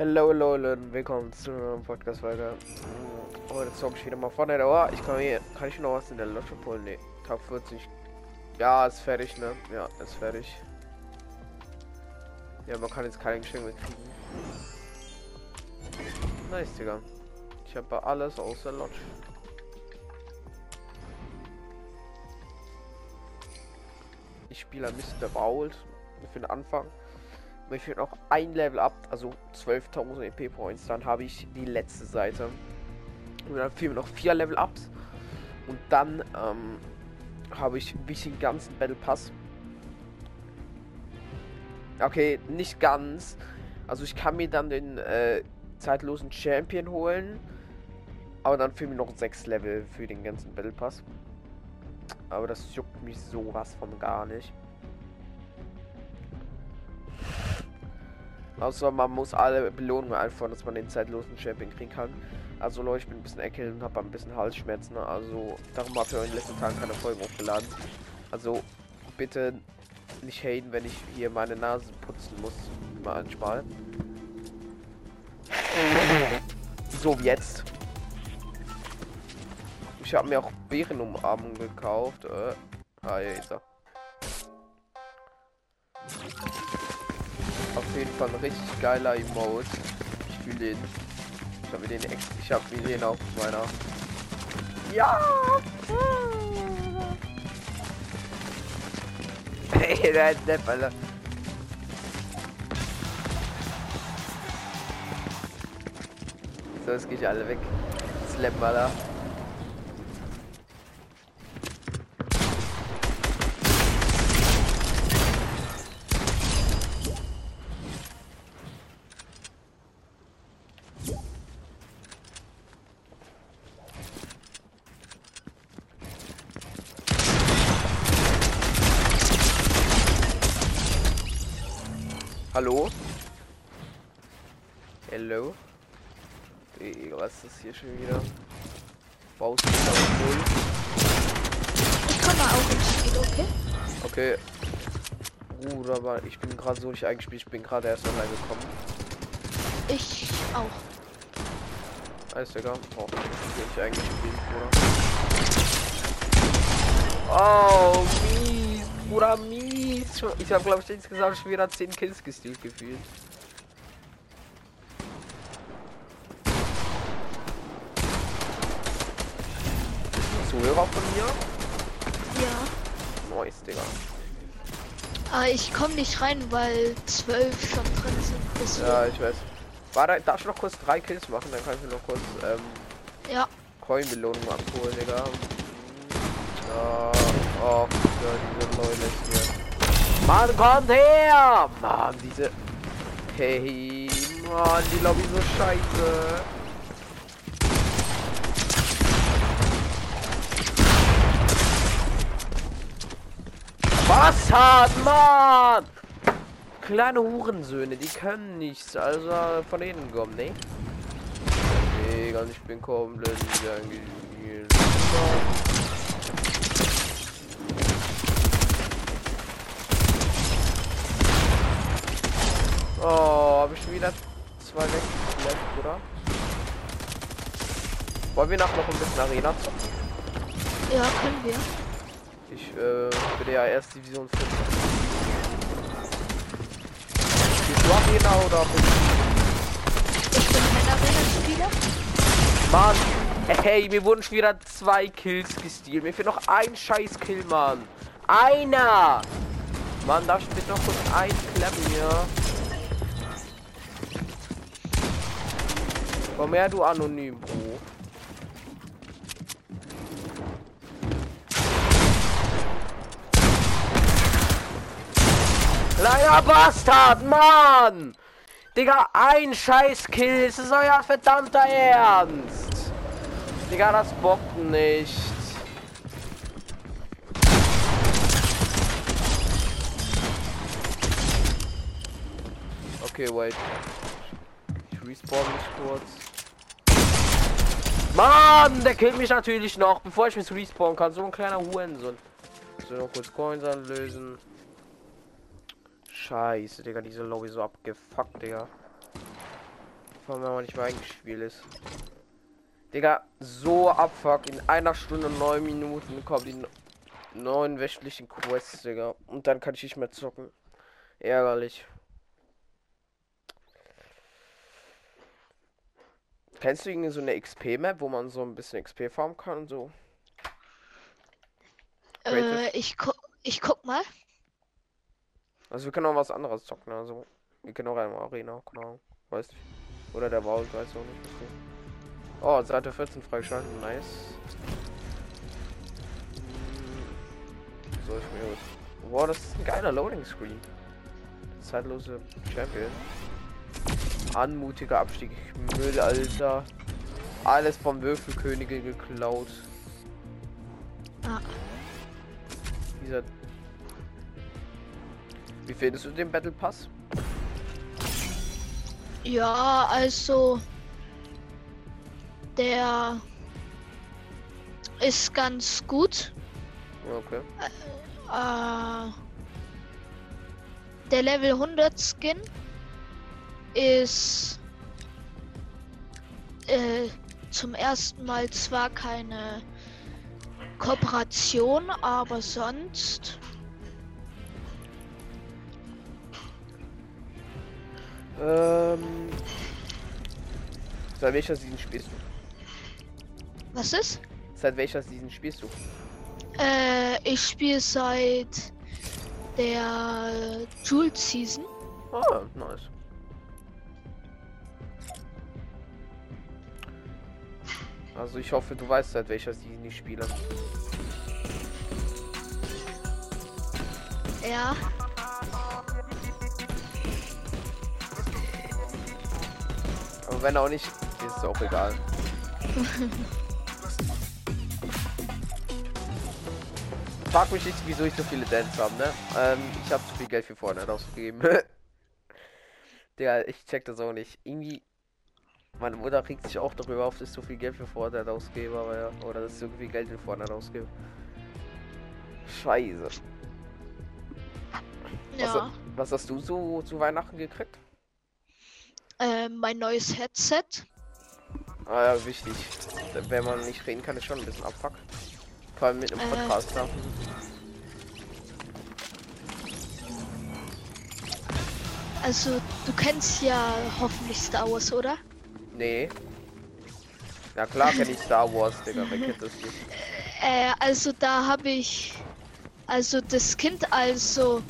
Hallo, hallo, Leute, willkommen zu einer Podcast Folge. Heute zocke ich wieder mal Fortnite. Oh, ich kann hier, kann ich noch was in der Lotto holen? Ne, Tag 40. Ja, ist fertig, ne? Ja, ist fertig. Ja, man kann jetzt keine Geschenke mehr kriegen. Nice, Digga. Ich habe alles außer Lodge. Ich spiele bisschen Vault für den Anfang. Mir fehlt noch ein Level ab, also 12.000 EP Points. Dann habe ich die letzte Seite. Und dann fehlen mir noch vier Level Ups. Und dann ähm, habe ich ein bisschen ganzen Battle Pass. Okay, nicht ganz. Also ich kann mir dann den äh, zeitlosen Champion holen. Aber dann fehlen mir noch sechs Level für den ganzen Battle Pass. Aber das juckt mich sowas von gar nicht. Außer man muss alle Belohnungen einfordern, dass man den zeitlosen Champion kriegen kann. Also Leute, ich bin ein bisschen eckelt und habe ein bisschen Halsschmerzen. Also darum habe ich in den letzten Tagen keine Folgen hochgeladen. Also bitte nicht haten, wenn ich hier meine Nase putzen muss. Manchmal. So jetzt. Ich habe mir auch Bärenumarmung gekauft. Äh, ah, ja, ist er. Auf jeden Fall ein richtig geiler Emote. Ich fühle den. Ich habe den ex ich habe den auf meiner. Ja! Hey, der Depp, Alter. So, jetzt gehe ich alle weg. Slap, Alter. Hallo? Hello? Ey, was ist das hier schon wieder? Baust du null? Ich komme auch ins Spiel, okay? Okay. Bruder, aber ich bin gerade so nicht eingespielt, ich bin gerade erst online gekommen. Ich auch. Alles egal. Oh, ich bin nicht eingespielt, Bruder. Oh, mies, Bruder, mies. Ich habe, glaube ich, insgesamt schon wieder 10 Kills gestealt gefühlt. Zuhörer von mir? Ja. Nice, Digga. Aber ich komme nicht rein, weil zwölf schon drin sind. Deswegen. Ja, ich weiß. Warte, darf ich noch kurz drei Kills machen? Dann kann ich mir noch kurz ähm, Ja. Coin-Belohnung abholen, Digga. Oh, ja, diese Leute hier. Mann, kommt her! Mann, diese... Hey, Mann, die Lobby so scheiße. Was hat Mann? Kleine Hurensöhne, die können nichts. Also von denen kommen, ne? Egal, ich bin komplett Oh, habe ich schon wieder zwei weg, oder? Wollen wir nach noch ein bisschen Arena zocken? Ja, können wir. Ich äh, bin ja erst Division 5. Bist du Arena oder Ich bin kein Arena-Spieler. Mann, hey, mir wurden schon wieder zwei Kills gestealt. Mir fehlt noch ein scheiß Kill, Mann. Einer! Mann, darf ich bitte noch kurz einklemmen hier? Komm her, du Anonym, Bro. Kleiner Bastard, Mann! Digga, ein scheiß Kill. Es ist euer verdammter Ernst. Digga, das bockt nicht. Okay, wait. Ich respawn mich kurz. Mann, der killt mich natürlich noch, bevor ich mich respawnen kann. So ein kleiner Hurensohn. So, noch kurz Coins anlösen. Scheiße, Digga, diese Lobby so abgefuckt, Digga. Vor allem, wenn man nicht mal eingespielt ist. Digga, so abfuck. In einer Stunde neun Minuten kommen die neuen wöchentlichen Quests, Digga. Und dann kann ich nicht mehr zocken. Ärgerlich. Kennst du irgendwie so eine XP-Map, wo man so ein bisschen XP farmen kann und so? Äh, ich, gu ich guck mal. Also wir können auch was anderes zocken, also wir können auch eine Arena, keine Ahnung, weiß nicht. Oder der Vault, weiß auch nicht. Oh, Seite 14 freigeschalten, nice. So, ich mir Wow, das ist ein geiler Loading Screen. Zeitlose Champion. Anmutiger Abstieg. Müll, Alter. Alles vom Würfelkönige geklaut. Ah. Dieser. Wie findest du den Battle Pass? Ja, also der ist ganz gut. Okay. Äh, der Level 100 Skin ist äh, zum ersten Mal zwar keine Kooperation, aber sonst Ähm. Seit welcher Season spielst du? was ist? Seit welcher Season spielst du? Äh, ich spiele seit der Jules Season. Ah, nice. Also ich hoffe, du weißt seit welcher Season ich spiele. Ja, Aber wenn auch nicht, ist es auch egal. Frag mich nicht, wieso ich so viele Dance habe, ne? Ähm, ich habe zu viel Geld für Fortnite ausgegeben. Digga, ich check das auch nicht. Irgendwie. Meine Mutter regt sich auch darüber auf, dass ich so viel Geld für Fortnite ausgebe, aber ja. Oder dass ich so viel Geld in Fortnite ausgebe. Scheiße. ja. Was, was hast du so zu Weihnachten gekriegt? Äh, mein neues Headset. Ah ja, wichtig. Wenn man nicht reden kann, ist schon ein bisschen abfuck. Vor allem mit einem Äh. Podcaster. Also, du kennst ja hoffentlich Star Wars, oder? Nee. Ja klar kenne ich Star Wars, Digga, wer kennt das nicht? Äh, also da habe ich also das Kind also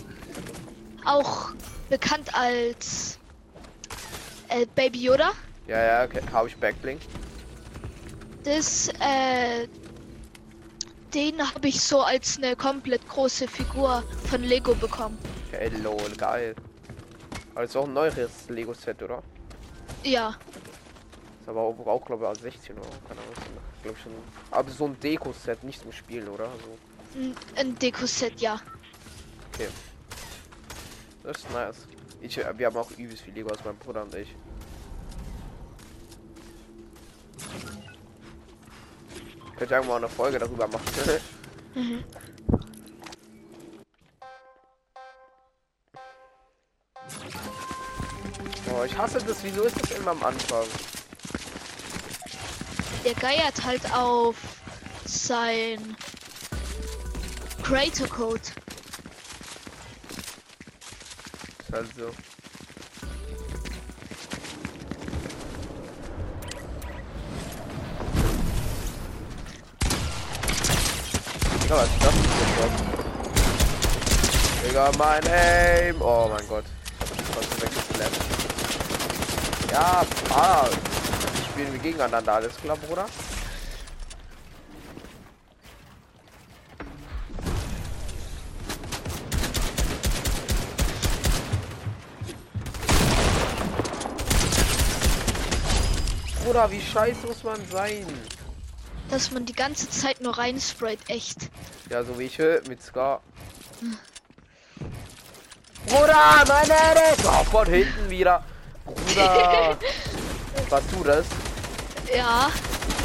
auch bekannt als äh, Baby Yoda. Ja, ja, okay. habe ich Backblink. Das äh, den habe ich so als eine komplett große Figur von Lego bekommen. Okay, lol, geil. Also auch ein neues Lego-Set, oder? Ja, Ist aber auch, auch glaube ich, 16 oder keine Ahnung. Glaube schon. Aber so ein Deko-Set, nicht zum Spielen, oder? Also, ein, Deko-Set, ja. das ist nice. Ich, wir haben auch übelst viel Lego als mein Bruder und ich. Könnt ihr irgendwann mal eine Folge darüber machen. Mhm. oh, ich hasse das. Wieso ist das immer am Anfang? Der geiert halt auf sein Creator Code. Ist halt so. Digga, was ist das? Digga, mein Aim! Oh mein Gott. Ich hab mich fast weggeslammt. Ja, ah. Spielen wir gegeneinander, alles klar, Bruder? Bruder, wie scheiße muss man sein? Dass man die ganze Zeit nur reinsprayt, echt. Ja, so wie ich höre, mit Ska. Bruder, meine Edit! Oh, von hinten wieder. Bruder. Was du das? Ja,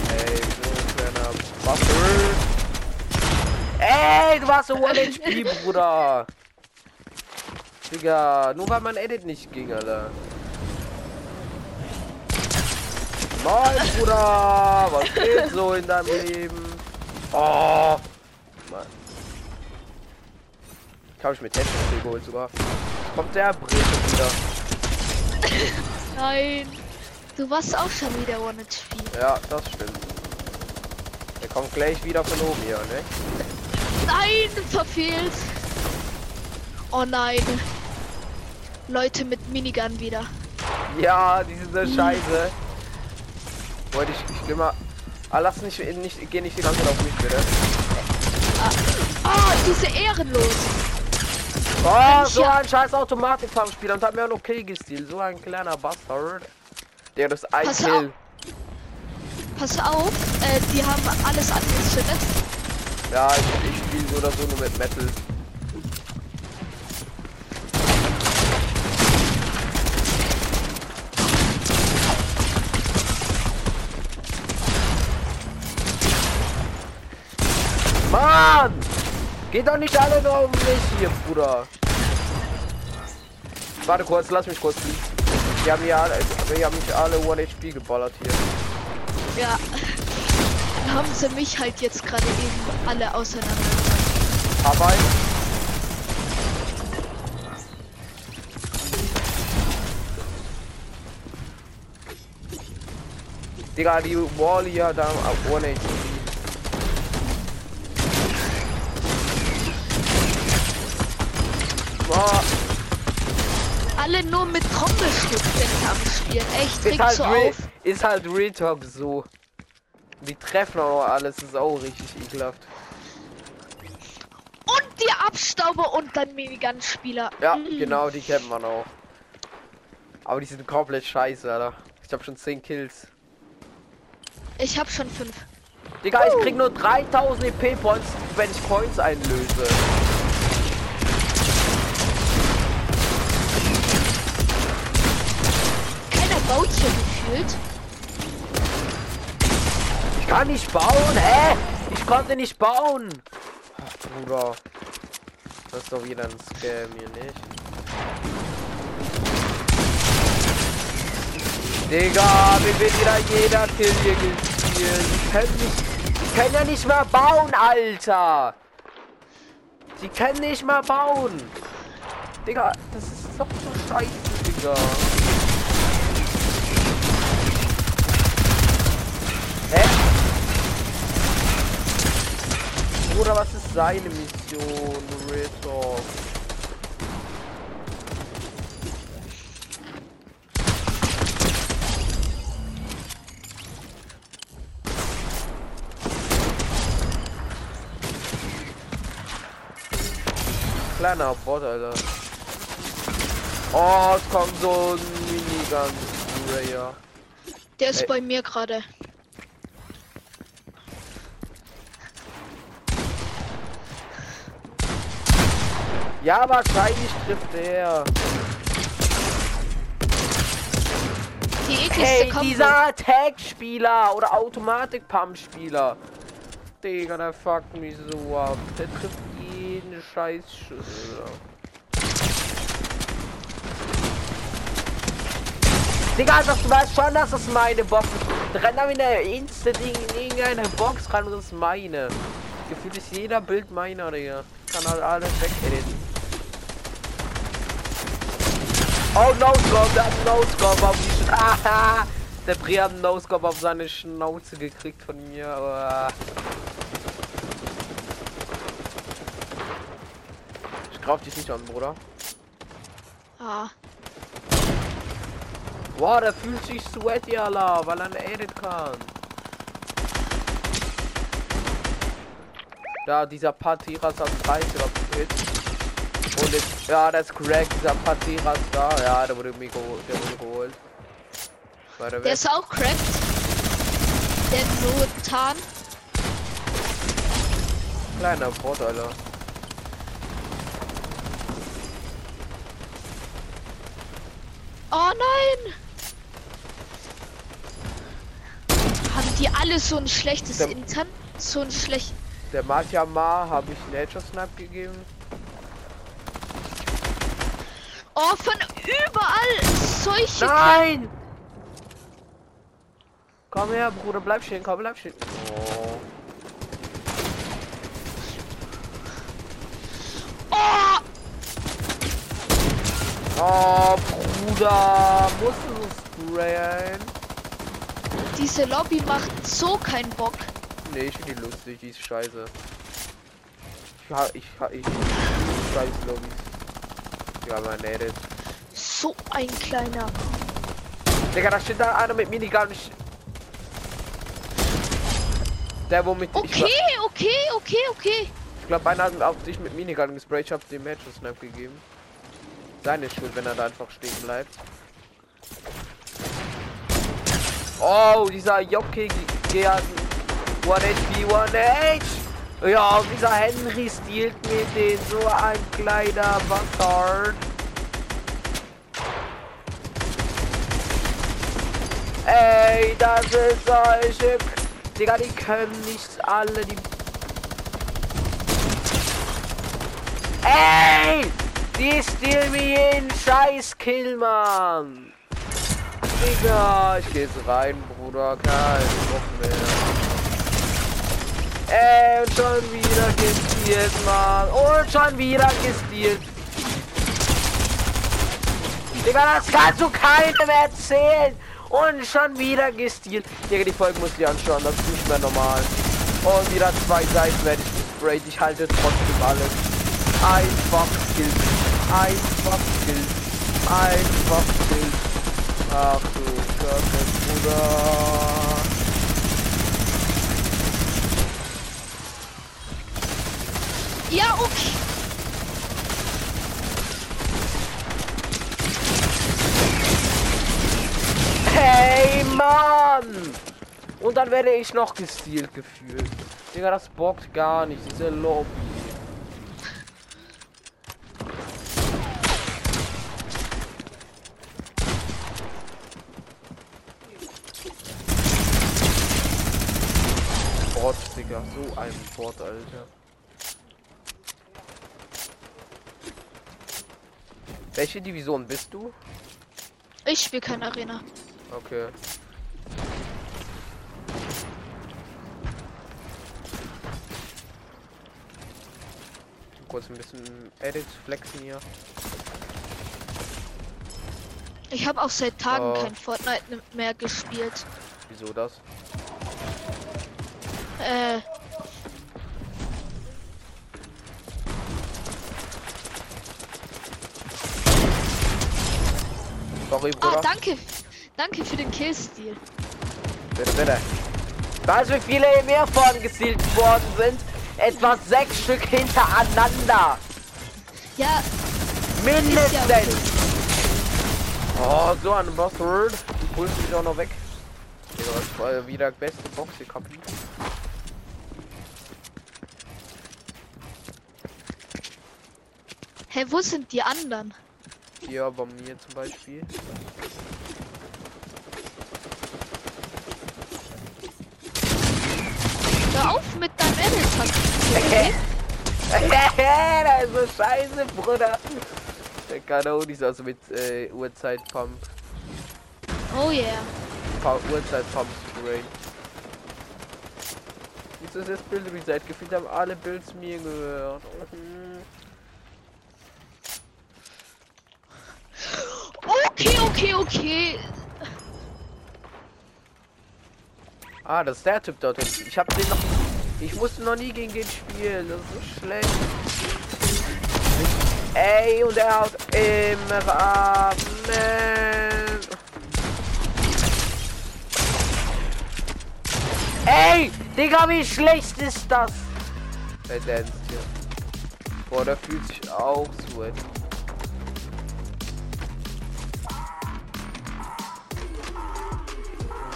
Ey, so ein kleiner Waffel. Ey, du warst so One HP, Bruder. Digga, nur weil mein Edit nicht ging, Alter. Moin, Bruder! Was geht so in deinem Leben? Oh! Mann. Ich habe ich mit Headshot geholt sogar. Kommt der Brete wieder. Nein. Du warst auch schon wieder One HP. Ja, das stimmt. Der kommt gleich wieder von oben hier, ne? Nein, verfehlt. Oh nein. Leute mit Minigun wieder. Ja, diese Scheiße. Wollte ich, mal. Ah, lass nicht, nicht, geh nicht die ganze Zeit auf mich, bitte. Ah, diese Ehrenlosen. Oh, so ein scheiß Automatikkampfspiel und hat mir auch noch Kill gestealt. So ein kleiner Bastard. Der das ein Kill. Pass auf, äh, die haben alles angezündet. Ja, ich, ich spiele so oder so nur mit Metal. Mann! Geht doch nicht alle nur um mich hier, Bruder. Warte kurz, lass mich kurz fliegen. Die haben ja alle, wir haben mich alle One HP geballert hier. Ja. Dann haben sie mich halt jetzt gerade eben alle auseinander. Aber Digga, die Wall hier da auf HP. Boah, Alle nur mit Trommelschriften am Spielen. Echt, regt halt, so Re auf. Ist halt Real Talk so. Die treffen auch alles, ist auch richtig ekelhaft. Und die Abstauber und dann Minigun-Spieler. Ja, Mm. genau, die kennt man auch. Aber die sind komplett scheiße, Alter. Ich hab schon 10 Kills. Ich hab schon fünf. Digga, ich krieg nur 3000 EP Points, wenn ich Coins einlöse. Keiner baut hier gefühlt. Ich kann nicht bauen, hä? Ich konnte nicht bauen. Ach, Bruder. Das ist doch wieder ein Scam hier, nicht? Digga, mir wird wieder jeder Kill hier gespielt. Die können nicht, die können ja nicht mal bauen, Alter. Die können nicht mal bauen. Digga, das ist doch so scheiße, Digga. Hä? Bruder, was ist seine Mission? Talk. Kleiner Bot, Alter. Oh, es kommt so ein Minigun-Sprayer. Der ist Ey. bei mir gerade. Ja, wahrscheinlich trifft er. Die Hey, dieser Tag-Spieler oder Automatik-Pump-Spieler. Digga, der fuckt mich so ab. Der trifft jeden scheiß Schuss. Alter. Digga, das, du weißt schon, dass das meine Box ist. Da rennt da in der Insta-Ding in irgendeine Box rein und das ist meine. Gefühlt ist jeder Bild meiner, Digga. Kann halt alles wegediten. Oh, No-Scope, der hat No-Scope auf die Sch Aha! Der Brie hat einen No-Scope auf seine Schnauze gekriegt von mir. Uah. Ich greif dich nicht an, Bruder. Ah, Wow, der fühlt sich sweaty, Allah, weil er eine Edit kann. Da, dieser Patiras hat 30 oder Hit. Und jetzt, ja, das ist korrekt, dieser Patiras da. Ja, der wurde mir geholt. Der wurde geholt. Weiter der ist auch cracked. Der Notan. Kleiner Bot, Alter. Oh nein! Haben die alle so ein schlechtes Der- Intern? So ein schlecht. Der Matjama habe ich Nature Snap gegeben. Oh, von überall solche. Nein! Komm her, Bruder, bleib stehen, komm, bleib stehen. Oh. Oh! Oh, Bruder, musst du so sprayen? Diese Lobby macht so keinen Bock. Nee, ich finde die lustig, die ist scheiße. Ich ha, ich ha, ich scheiß Lobbys. Edit. So ein kleiner. Digga, da steht da einer mit Minigun. Ich... Der womit ich, Okay, okay, okay, okay. ich glaube, einer hat auf dich mit Minigun gesprayt. Ich hab dem Match Snap gegeben. Seine Schuld, wenn er da einfach stehen bleibt. Oh, dieser Jockey G1 HP, 1H. Ja, dieser Henry stiehlt mir den, so ein kleiner Bastard. Ey, das ist solche... Digga, die können nicht alle, die... Ey! Die stehlen mir jeden scheiß Kill, Mann! Digga, ich geh jetzt rein, Bruder, kein Bock mehr. Ey, und schon wieder gestealt, Mann. Und schon wieder gestealt. Digga, das kannst du keinem erzählen. Und schon wieder gestealt. Digga, die Folge muss ich anschauen, das ist nicht mehr normal. Und wieder zwei Seiten werde ich gesprayt. Ich halte trotzdem alles. Einfach Skill. Einfach Skill. Einfach Skill. Ach du Kacke, Bruder. Ja, okay. Hey, Mann! Und dann werde ich noch gestealt gefühlt. Digga, das bockt gar nicht, diese Lobby. Bot, so ein Bot, Alter. Welche Division bist du? Ich spiele keine Arena. Okay. Kurz ein bisschen Edit flexen hier. Ich habe auch seit Tagen Oh. kein Fortnite mehr gespielt. Wieso das? Äh, Sorry, ah, Bruder. danke. Danke für den Killstil. bitte, bitte. Weißt du, wie viele mehr vorn gesielt worden sind? Etwa sechs Stück hintereinander. Ja, Mindestens. Oh, so ein Bastard. Du pulst mich auch noch weg. Ja, das war wieder beste Box gehabt. hä, wo sind die anderen? Hier bei mir zum Beispiel. Hör auf mit deinem Edit. das ist so scheiße, Bruder. Der Kanon ist also mit äh, Uhrzeitpump. Oh yeah. Pa Uhrzeitpump Spray. Wieso ist das Bild reset? Gefühlt haben alle Builds mir gehört. Mhm. Okay, okay. Ah, das ist der Typ dort. Ich hab den noch. Ich musste noch nie gegen den spielen. Das ist so schlecht. Ey, und er haut immer ab. Man. Ey, Digga, wie schlecht ist das? Der Dance hier. Boah, der fühlt sich auch so. ey.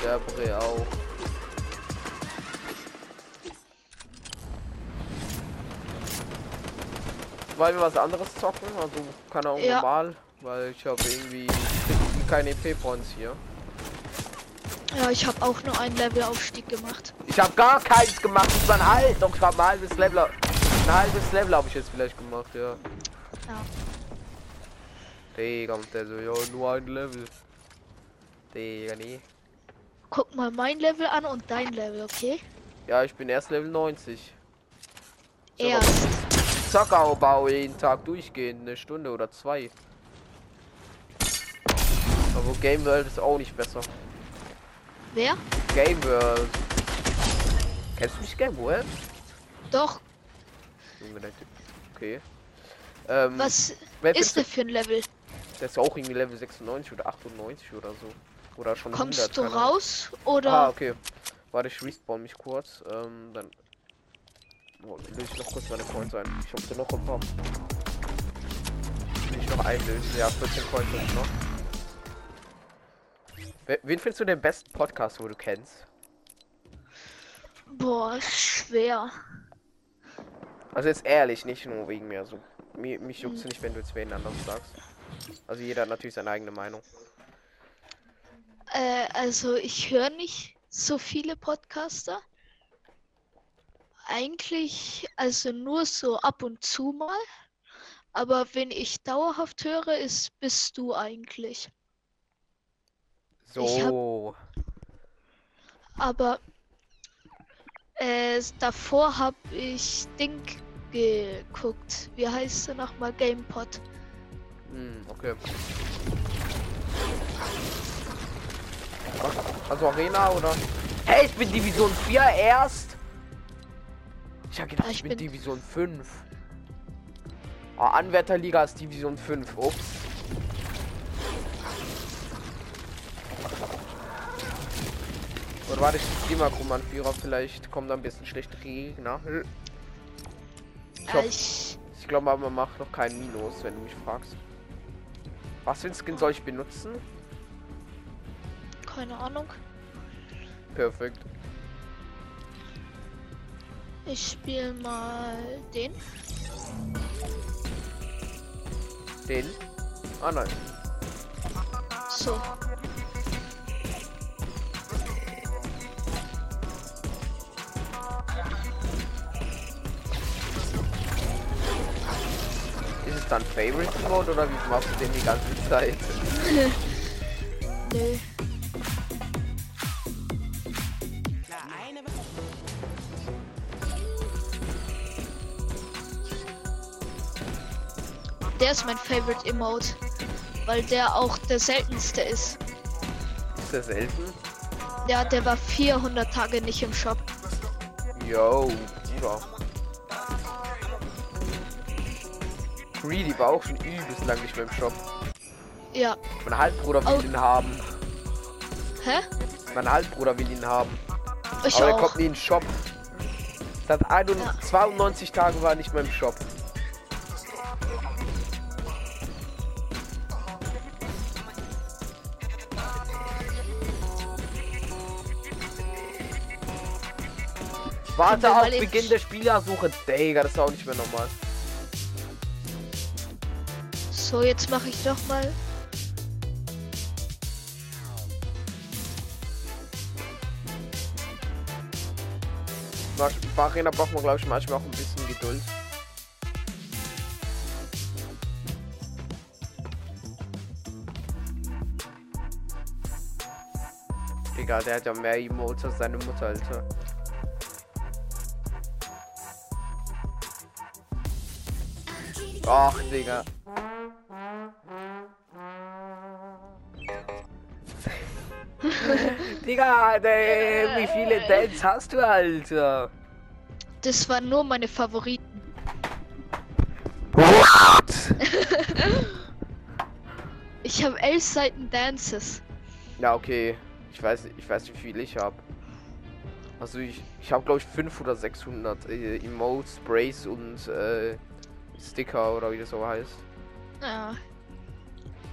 Der Bre auch. Wollen wir was anderes zocken? Also kann auch Ja. normal, weil ich habe irgendwie keine EP-Points hier. Ja, ich habe auch nur einen Levelaufstieg gemacht. Ich habe gar keins gemacht, ich war halb. Doch, ich habe ein halbes Level. Ein halbes Level habe ich jetzt vielleicht gemacht, ja. Ja. Digga, und der so, ja, nur ein Level. Digga, nee. Guck mal mein Level an und dein Level, okay? Ja, ich bin erst Level 90. So, Erst. Zockeraubau jeden Tag durchgehen, eine Stunde oder zwei. Aber Game World ist auch nicht besser. Wer? Game World. Kennst du nicht Game World? Doch. Okay. Ähm, Was ist der für ein Level? Der ist auch irgendwie Level 96 oder 98 oder so. Oder schon Kommst 100, du raus oder? Ah, okay. Warte, ich respawn mich kurz. Ähm, dann. Oh, löse ich noch kurz meine Coins ein. Ich hab noch ein paar. Will ich noch einlösen? Ja, 14 Coins hab ich noch. We- Wen findest du den besten Podcast, wo du kennst? Boah, schwer. Also jetzt ehrlich, nicht nur wegen mir. So, mir, mich juckt's nicht, wenn du jetzt wen anderen sagst. Also jeder hat natürlich seine eigene Meinung. Äh, also ich höre nicht so viele Podcaster. Eigentlich, also nur so ab und zu mal. Aber wenn ich dauerhaft höre, ist bist du eigentlich. Ich hab- So. Aber äh, davor habe ich Ding geguckt. Wie heißt er nochmal? GamePod. Hm, okay. Was? Also Arena oder? Hey, ich bin Division 4 erst. Ich hab gedacht, Ah, ich, ich bin, bin- Division 5. Oh, Anwärterliga ist Division 5. Ups. Oder warte, ich zieh mal Vierer, vielleicht kommen da ein bisschen schlechte Gegner. Ich glaube aber, man macht noch kein Minus, wenn du mich fragst. Was für ein Skin soll ich benutzen? Keine Ahnung. Perfekt. Ich spiele mal den. Den? Ah nein. So. Ist es dann Favorite Mode oder wie machst du den die ganze Zeit? Nö. Der ist mein Favorite Emote, weil der auch der seltenste ist. Ist der selten? Ja, der war 400 Tage nicht im Shop. Yo, Bruder. Greedy war auch schon übelst lang nicht mehr im Shop. Ja. Mein Halbbruder will Oh. ihn haben. Hä? Mein Halbbruder will ihn haben. Ich Aber er auch. kommt nie in den Shop. Seit 91, Ja. 92 Tagen war er nicht mehr im Shop. Warte auf Beginn der Spielersuche. Digga, das ist auch nicht mehr normal. So, jetzt mache ich doch mal. Arena braucht man, glaube ich, manchmal auch ein bisschen Geduld. Egal, der hat ja mehr Emotes als seine Mutter, Alter. Ach, Digga. Digga, ey, wie viele Dance hast du, Alter? Das waren nur meine Favoriten. What? Ich habe elf Seiten Dances. Ja, okay. Ich weiß, ich weiß, wie viel ich habe. Also ich, ich habe glaube ich 500 oder 600 äh, Emotes, Sprays und äh, Sticker oder wie das so heißt. Ja,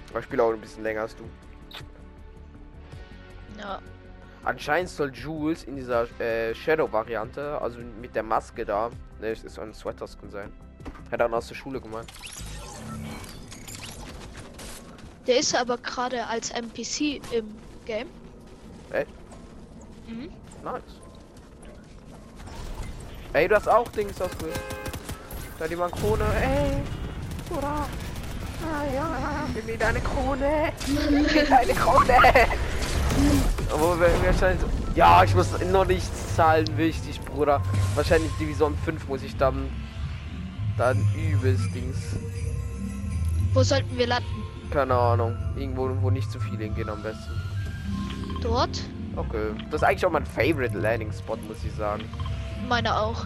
Aber ich spiele auch ein bisschen länger als du. ja. Anscheinend soll Jules in dieser äh, Shadow-Variante, also mit der Maske da, ne, es ist ein Sweater-Skin sein. Hat er aus der Schule gemeint. Der ist aber gerade als NPC im Game. Echt? Mhm. Nice. Ey, du hast auch Dings ausgerüstet. Da die man Krone. Ey, oder? Ah ja, gib mir deine Krone. Gib mir deine Krone. Aber wer- wahrscheinlich so, ja, ich muss noch nichts zahlen, wichtig, Bruder. Wahrscheinlich Division 5 muss ich dann dann übelst Dings. Wo sollten wir landen? Keine Ahnung. Irgendwo, wo nicht zu viele hingehen am besten. Dort? Okay. Das ist eigentlich auch mein Favorite Landing Spot, muss ich sagen. Meine auch.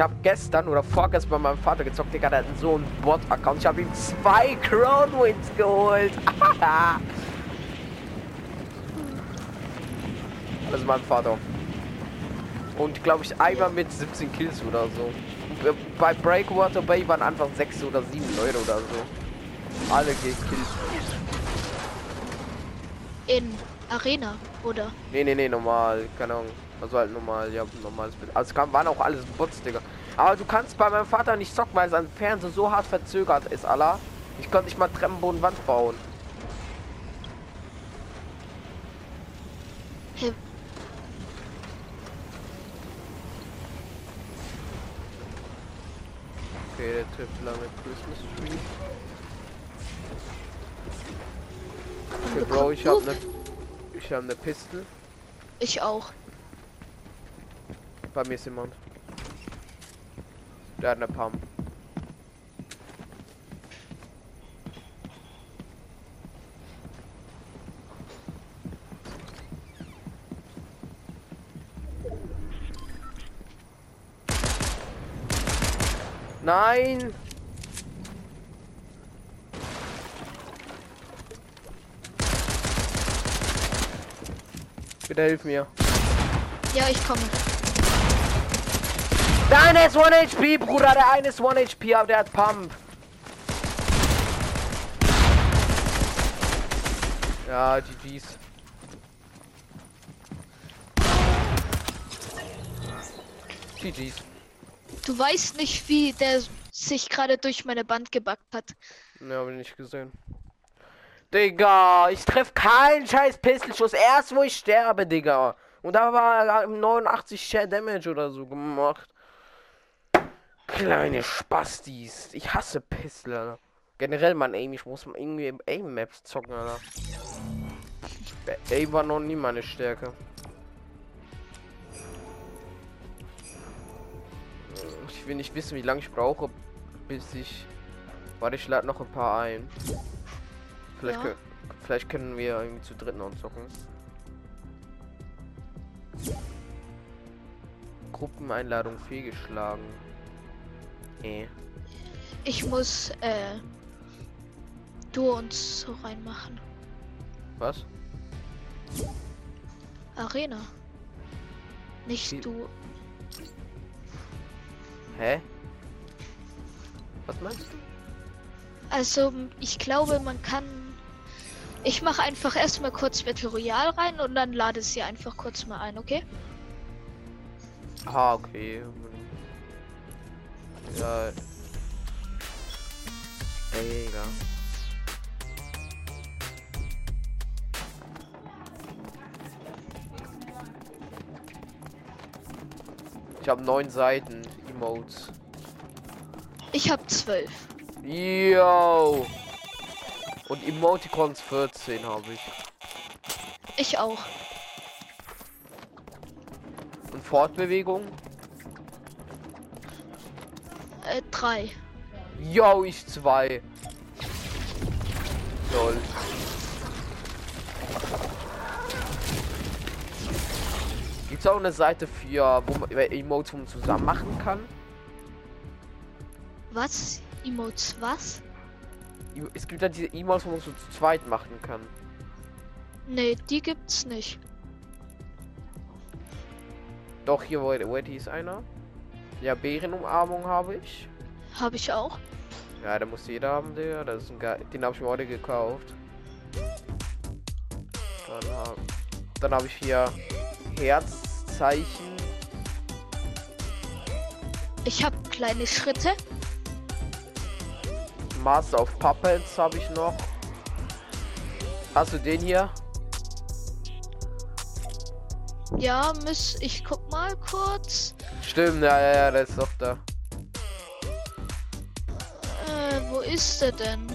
Ich habe gestern oder vorgestern bei meinem Vater gezockt, Digga, der hat so einen Bot-Account. Ich habe ihm zwei Crownwinds geholt. das ist mein Vater. Und glaube ich einmal mit 17 Kills oder so. Bei Breakwater Bay waren einfach 6 oder 7 Leute oder so. Alle gekillt. In Arena, oder? Nee, nee, nee, normal. Keine Ahnung. Also halt normal, ja, normales Bild. Also es kam, waren auch alles Bots, Digga. Aber du kannst bei meinem Vater nicht zocken, weil sein Fernseher so hart verzögert ist, Allah. Ich konnte nicht mal Treppenboden Wand bauen. Hey, Okay, der trifft lange Christmas Tree. Okay, Bro, ich habe ne, ich habe ne Pistole. ich auch. Bei mir ist jemand. Der hat eine Pump. Nein! Bitte hilf mir. Ja, ich komme. Der eine ist 1 HP, Bruder. Der eine ist 1 HP, aber der hat Pump. Ja, GG's. GG's. Du weißt nicht, wie der sich gerade durch meine Band gebackt hat. Ne, hab ich nicht gesehen. Digga, ich treff keinen scheiß Pistolschuss. Erst wo ich sterbe, Digga. Und da war 89 Share Damage oder so gemacht. Kleine Spastis. Ich hasse Pistol, Alter. Generell, man, Aim, ich muss irgendwie im Aim-Maps zocken, Alter. Aim war noch nie meine Stärke. Ich will nicht wissen, wie lange ich brauche, bis ich. Warte, ich lade noch ein paar ein. Vielleicht, Ja. kö- vielleicht können wir irgendwie zu dritt noch zocken. Gruppeneinladung fehlgeschlagen. Eh. Ich muss, äh, du uns so reinmachen. Was? Arena. Nicht Wie- du. Hä? Was meinst du? Also, ich glaube, man kann. Ich mache einfach erstmal kurz Battle Royale rein und dann lade sie einfach kurz mal ein, okay? Ah, okay. Ja. Egal. Ich habe neun Seiten Emotes. Ich habe zwölf. Yo! Und Emoticons 14 habe ich. Ich auch. Und Fortbewegung? Äh, drei. Yo, ich zwei. Lol. Gibt's auch eine Seite für, wo man Emotes man zusammen machen kann? Was? Emotes, was? Es gibt ja diese Emotes, wo man so zu zweit machen kann. Nee, die gibt's nicht. Doch, hier, wo ist einer? Ja, Bärenumarmung habe ich. Habe ich auch. Ja, der muss jeder haben, der. Das ist ein Ge Den habe ich mir heute gekauft. Dann habe dann hab ich hier Herzzeichen. Ich habe kleine Schritte. Master of Puppets habe ich noch. Hast du den hier? Ja, miss, ich guck mal kurz. Stimmt, ja, ja, ja, der ist doch da. Wo ist er denn?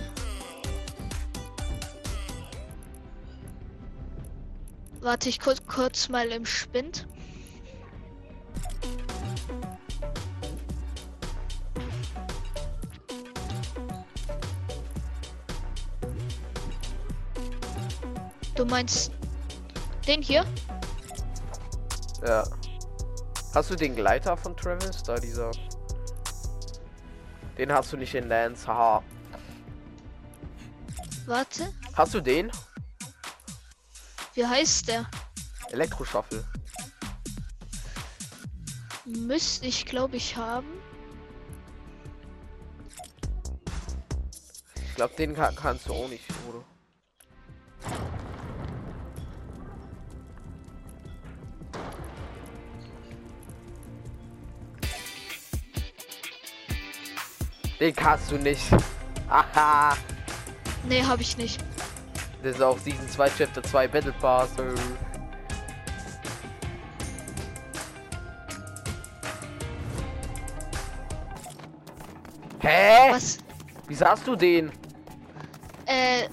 Warte ich kurz, kurz mal im Spind. Du meinst den hier? Ja. Hast du den Gleiter von Travis? Da dieser den hast du nicht in Lance, haha. Warte, Hast du den? wie heißt der? Elektroschaffel. Müsste ich, glaube ich, haben. Ich glaube, den kann, kannst du auch nicht, oder? Den kannst du nicht. Aha. Nee, habe ich nicht. Das ist auch Season 2 Chapter 2 Battle Pass. Äh. Hä? Was? Wieso hast du den? Äh,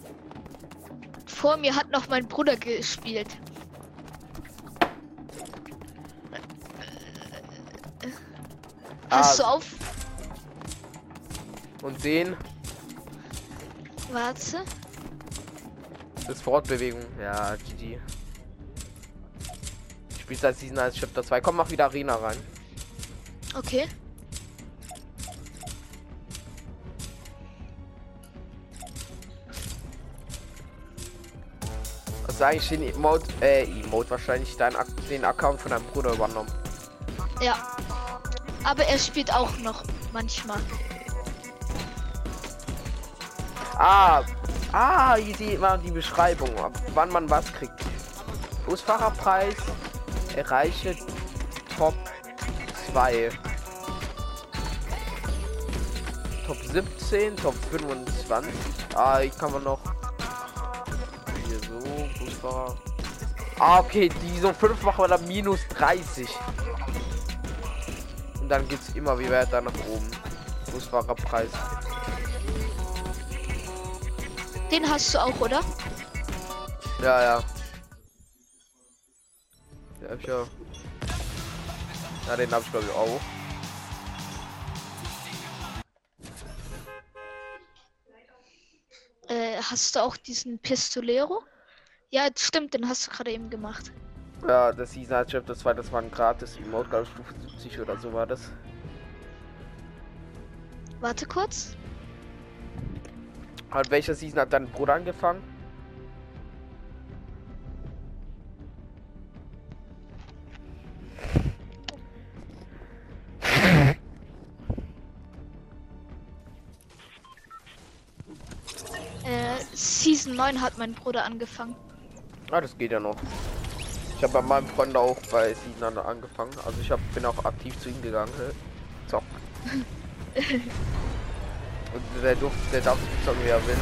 vor mir hat noch mein Bruder gespielt. Hast du Ah, auf? Und den? Warte. Das ist Fortbewegung. Ja, GG. Spielst als Season 1 Chapter 2. Komm, mach wieder Arena rein. Okay. Was sag ich den Emote? Äh, Emote wahrscheinlich dein, den Account von deinem Bruder übernommen. Ja. Aber er spielt auch noch manchmal. Ah, ah, hier sieht man die Beschreibung, ab wann man was kriegt. Busfahrerpreis, erreiche Top 2. Top 17, Top 25. Ah, ich kann man noch. Hier so, Busfahrer. Ah, okay, die so 5 machen wir dann minus 30. Und dann geht's immer wie weiter nach oben. Busfahrerpreis. Den hast du auch, oder? Ja, ja. Ja, hab ich ja. Ja, den hab ich glaube ich auch. Äh, hast du auch diesen Pistolero? Ja, stimmt, den hast du gerade eben gemacht. Ja, das Season Night Chapter 2, das war ein gratis Emote, glaube ich, Stufe 70 oder so war das. Warte kurz. Hat welcher Season hat dein Bruder angefangen? Äh, Season 9 hat mein Bruder angefangen. Ah, das geht ja noch. Ich habe bei meinem Freund auch bei Season angefangen. Also ich hab, bin auch aktiv zu ihm gegangen. Zock. Und der durfte, der darf nicht zocken, wie er will.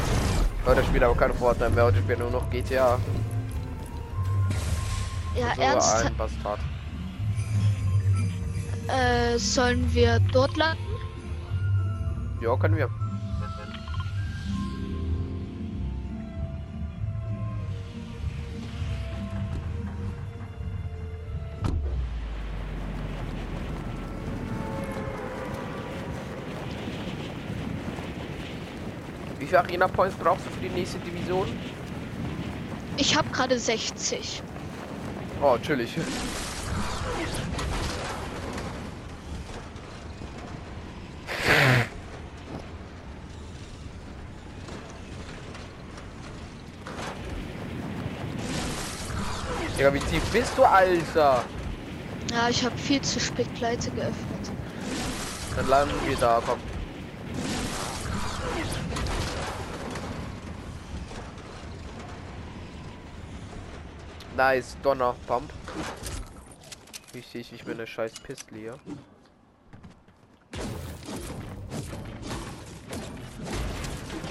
Heute spielt aber keine Fortnite mehr, heute spielt er nur noch GTA. Ja, So ernst. ein Bastard. Äh, sollen wir dort landen? Ja, können wir. Viele Arena Points brauchst du für die nächste Division? Ich habe gerade 60. Oh, chillig. Ja, wie tief bist du, Alter? Ja, ich habe viel zu spät Pleite geöffnet. Dann landen wir da, komm. Nice, Donner, Pump. Wichtig, ich bin eine scheiß Pistole hier.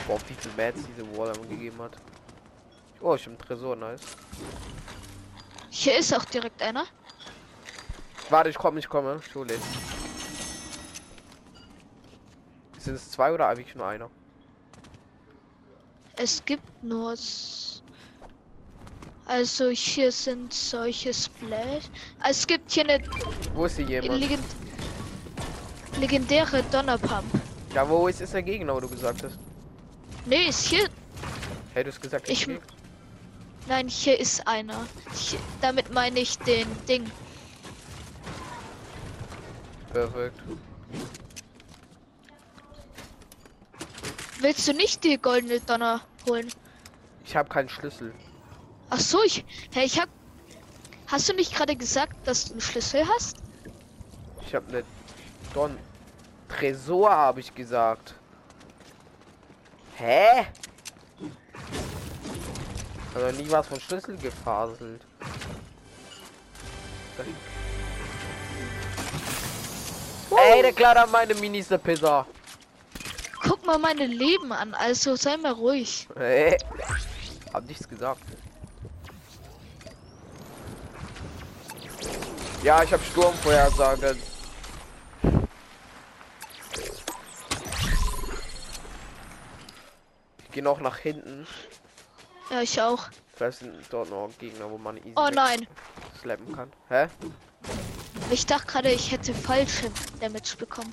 Boah, wie viel Mats diese Wall gegeben hat. Oh, ich einen Tresor, nice. Hier ist auch direkt einer. Warte, ich komme, ich komme. Schule. Sind es zwei oder eigentlich nur einer? Es gibt nur Also hier sind solche Splash. Es gibt hier eine Wo ist hier jemand? legend legendäre Donnerpump. Ja, wo ist, ist der Gegner, wo du gesagt hast? Nee, ist hier. Hey, du hast gesagt, Ich- Gegner? Nein, hier ist einer. Hier, damit meine ich den Ding. Perfekt. Willst du nicht die goldene Donner holen? Ich habe keinen Schlüssel. Ach so, ich. Hey, ich hab. Hast du nicht gerade gesagt, dass du einen Schlüssel hast? Ich habe ne Don Tresor habe ich gesagt. Hä? Also nie was von Schlüssel gefaselt. Ey, der klaut meine Minis der Pizza. Guck mal meine Leben an, also sei mal ruhig. Hey. Hab nichts gesagt. Ja, ich habe Sturmvorhersage. Ich gehe noch nach hinten. Ja, ich auch. Vielleicht sind dort noch Gegner, wo man easy Oh nein. slappen kann. Hä? Ich dachte gerade, ich hätte falsche Damage bekommen.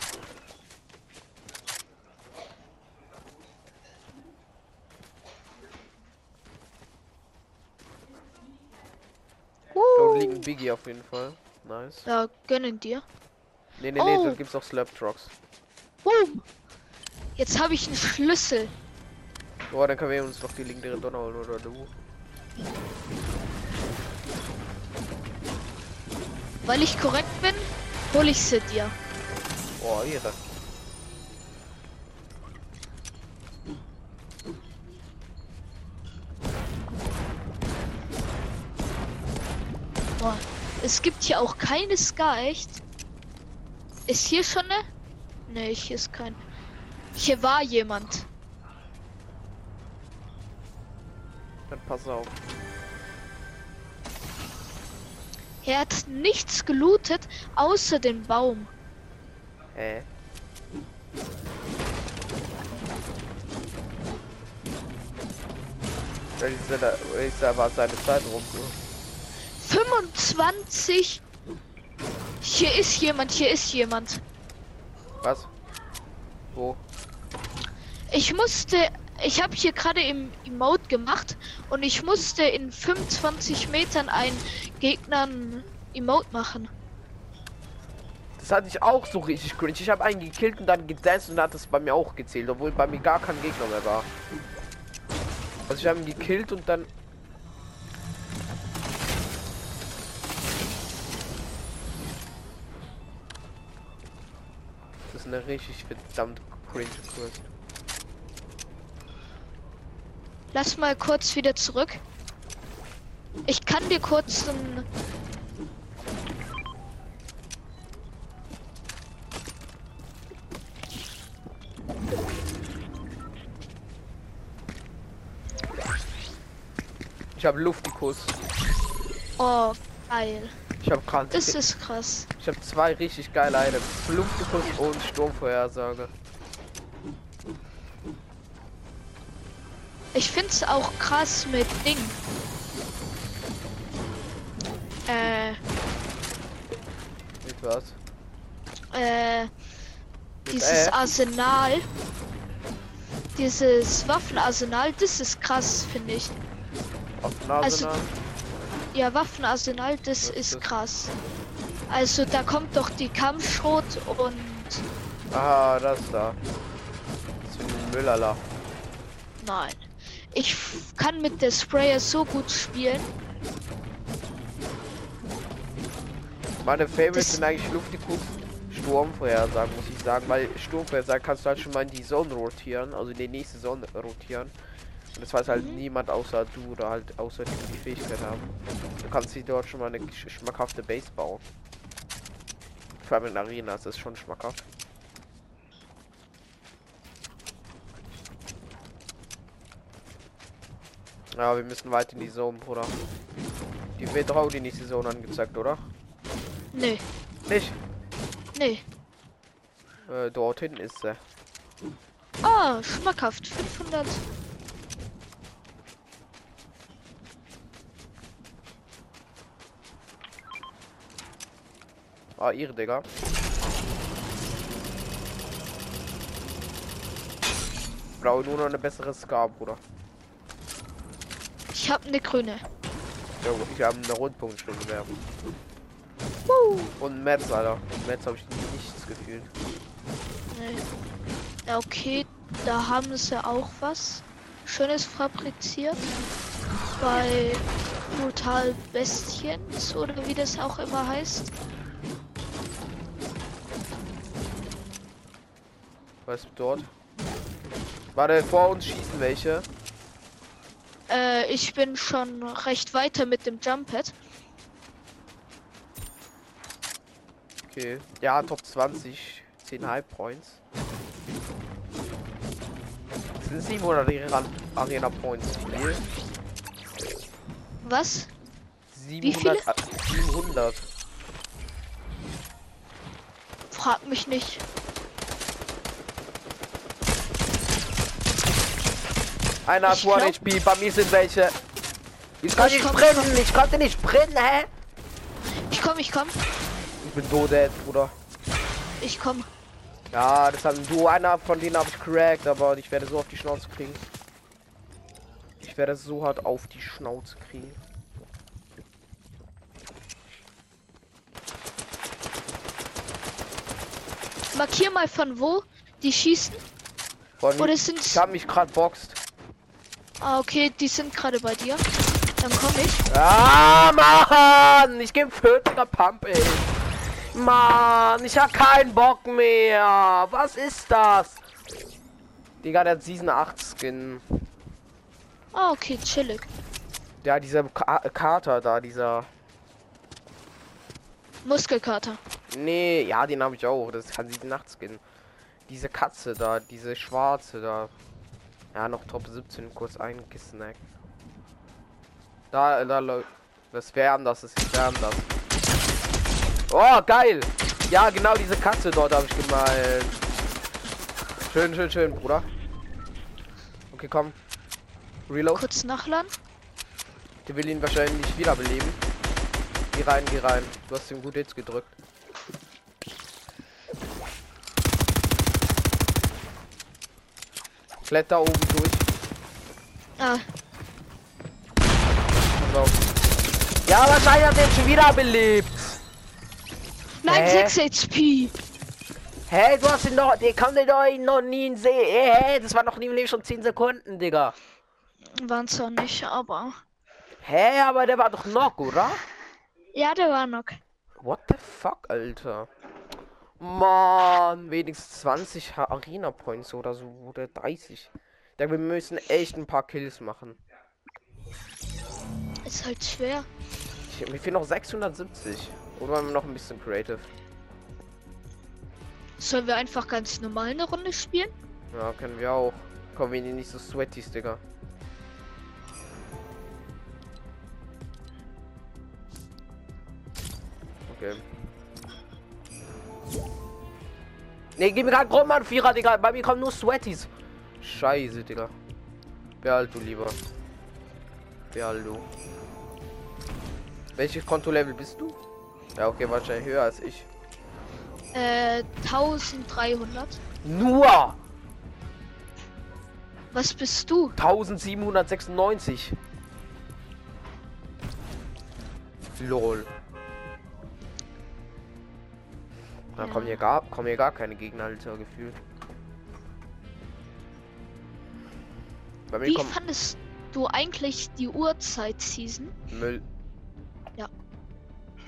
Da liegt ein Biggie auf jeden Fall. Nice. ja, gönnen dir. Nee, nee, nee, Oh. da gibt's auch Slap Trucks. Boom. Jetzt habe ich einen Schlüssel. Boah, dann können wir uns doch die legendäre Donner holen, oder du? Weil ich korrekt bin, hole ich sie dir. Boah, ihre. Boah, es gibt hier auch keine Ska, echt? Ist hier schon ne? Ne, hier ist kein. Hier war jemand. Dann pass auf. Er hat nichts gelootet, außer den Baum. Hä? Da ist er da, ist da war seine Zeit rum. So. 25. Hier ist jemand, hier ist jemand. Was? Wo? Ich musste, ich habe hier gerade im Emote gemacht und ich musste in 25 Metern einen Gegnern Emote machen. Das hatte ich auch so richtig cringe. Ich habe einen gekillt und dann gedanced und hat das bei mir auch gezählt, obwohl bei mir gar kein Gegner mehr war. Also ich habe ihn gekillt und dann. Eine richtig verdammt cringe Quest. Lass mal kurz wieder zurück. Ich kann dir kurz ein Ich habe Luftikus. Oh, geil. Ich habe gerade. Das ist krass. Ich habe zwei richtig geile Items. Luftikus und Sturmvorhersage. Ich find's auch krass mit Ding. Äh, Mit was? äh, Mit dieses Äh? Arsenal. Dieses Waffenarsenal, das ist krass, finde ich. Auf Also- Ja, Waffenarsenal, das ist krass. Also da kommt doch die Kampfschrot und Ah, das da. Das ist ein Müllala. nein. Ich kann mit der Sprayer so gut spielen. Meine Favorites sind eigentlich Luftikus, Sturmvorhersagen, muss ich sagen, weil Sturmvorhersagen kannst du halt schon mal in die Zone rotieren, also in die nächste Zone rotieren. Das weiß halt Mhm. niemand außer du oder halt außer die, die Fähigkeit haben. Du kannst dir dort schon mal eine sch- schmackhafte Base bauen. Vor allem in der Arena ist schon schmackhaft. Ja, wir müssen weit in die Zone, Bruder. Die wird auch die nächste Zone angezeigt, oder? Nee, Nicht? nee. Äh, dort hinten ist sie. Ah, schmackhaft. 500. Ah, ihre, Digga. Brauche nur noch eine bessere Ska, Bruder. Ich habe eine grüne. Ja, ich habe eine Rundpunktstunde mehr. Woo. Und Metz, Alter. Metz habe ich nichts gefühlt. Nee. Okay, da haben sie auch was Schönes fabriziert. Bei Brutal Bestien oder wie das auch immer heißt. Was ist dort? Warte, vor uns schießen welche. Äh, ich bin schon recht weiter mit dem Jump Pad. Okay. Ja, Top 20. 10 High Points. Sind 700 Arena Points viel? Was? 700. 700. Frag mich nicht. Einer hat Ich 1 glaub- HP, bei mir sind welche. Ich kann Ich nicht komm, sprinten, ich konnte nicht sprinten, hä? Ich komm, ich komm, Ich bin so dead, Bruder. ich komm. Ja, das haben du, einer von denen habe ich cracked, aber ich werde so auf die Schnauze kriegen. Ich werde so hart auf die Schnauze kriegen. Markier mal von wo die schießen. Von Oder ich sind habe mich gerade boxt. Ah, okay, die sind gerade bei dir. Dann komm ich. Ah, Mann! Ich gebe 40er Pump, ey. Mann, ich hab keinen Bock mehr. Was ist das? Digga, der hat Season 8 Skin. Ah, okay, chillig. Ja, dieser Ka Kater da, dieser. Muskelkater. Nee, ja, den habe ich auch. Das kann Season 8 Skin. Diese Katze da, diese schwarze da. Ja, noch Top 17 kurz eingesnackt. Da, da läuft. Das wäre das ist wer das. Oh, geil! Ja, genau diese Katze dort habe ich gemalt. Schön, schön, schön, Bruder. Okay, komm. Reload. Kurz nachladen. Der will ihn wahrscheinlich wiederbeleben. Geh rein, geh rein. Du hast ihm gut jetzt gedrückt. Kletter oben durch. Ah. Ja, wahrscheinlich hat er schon wiederbelebt. nein, Hä? 6 HP. Hä, du hast ihn doch, der kann den doch noch nie sehen. Hä, das war noch nie im Leben schon 10 Sekunden, Digga. Waren zwar nicht, aber. Hä, aber der war doch noch, oder? Ja, der war noch. What the fuck, Alter? Mann, wenigstens 20 Ha- Arena Points oder so oder 30. Ja, wir müssen echt ein paar Kills machen. Ist halt schwer. Ich, mir fehlen noch 670. Oder noch ein bisschen creative. Sollen wir einfach ganz normal eine Runde spielen? Ja, können wir auch. Kommen wir nicht so sweaty, Digga. Okay. Ne, gib mir gerade rum, Mann, Vierer, Digga. Bei mir kommen nur Sweaties. Scheiße, Digga. Behalt du lieber. Behalt du. Welches Kontolevel bist du? Ja, okay, wahrscheinlich höher als ich. Äh, 1300. Nur Was bist du? 1796. Lol. Da Ja. kommen hier gar kommen hier gar keine Gegner, Alter, gefühlt. Bei mir Wie kommt fandest du eigentlich die Uhrzeit-Season? Müll. Ja.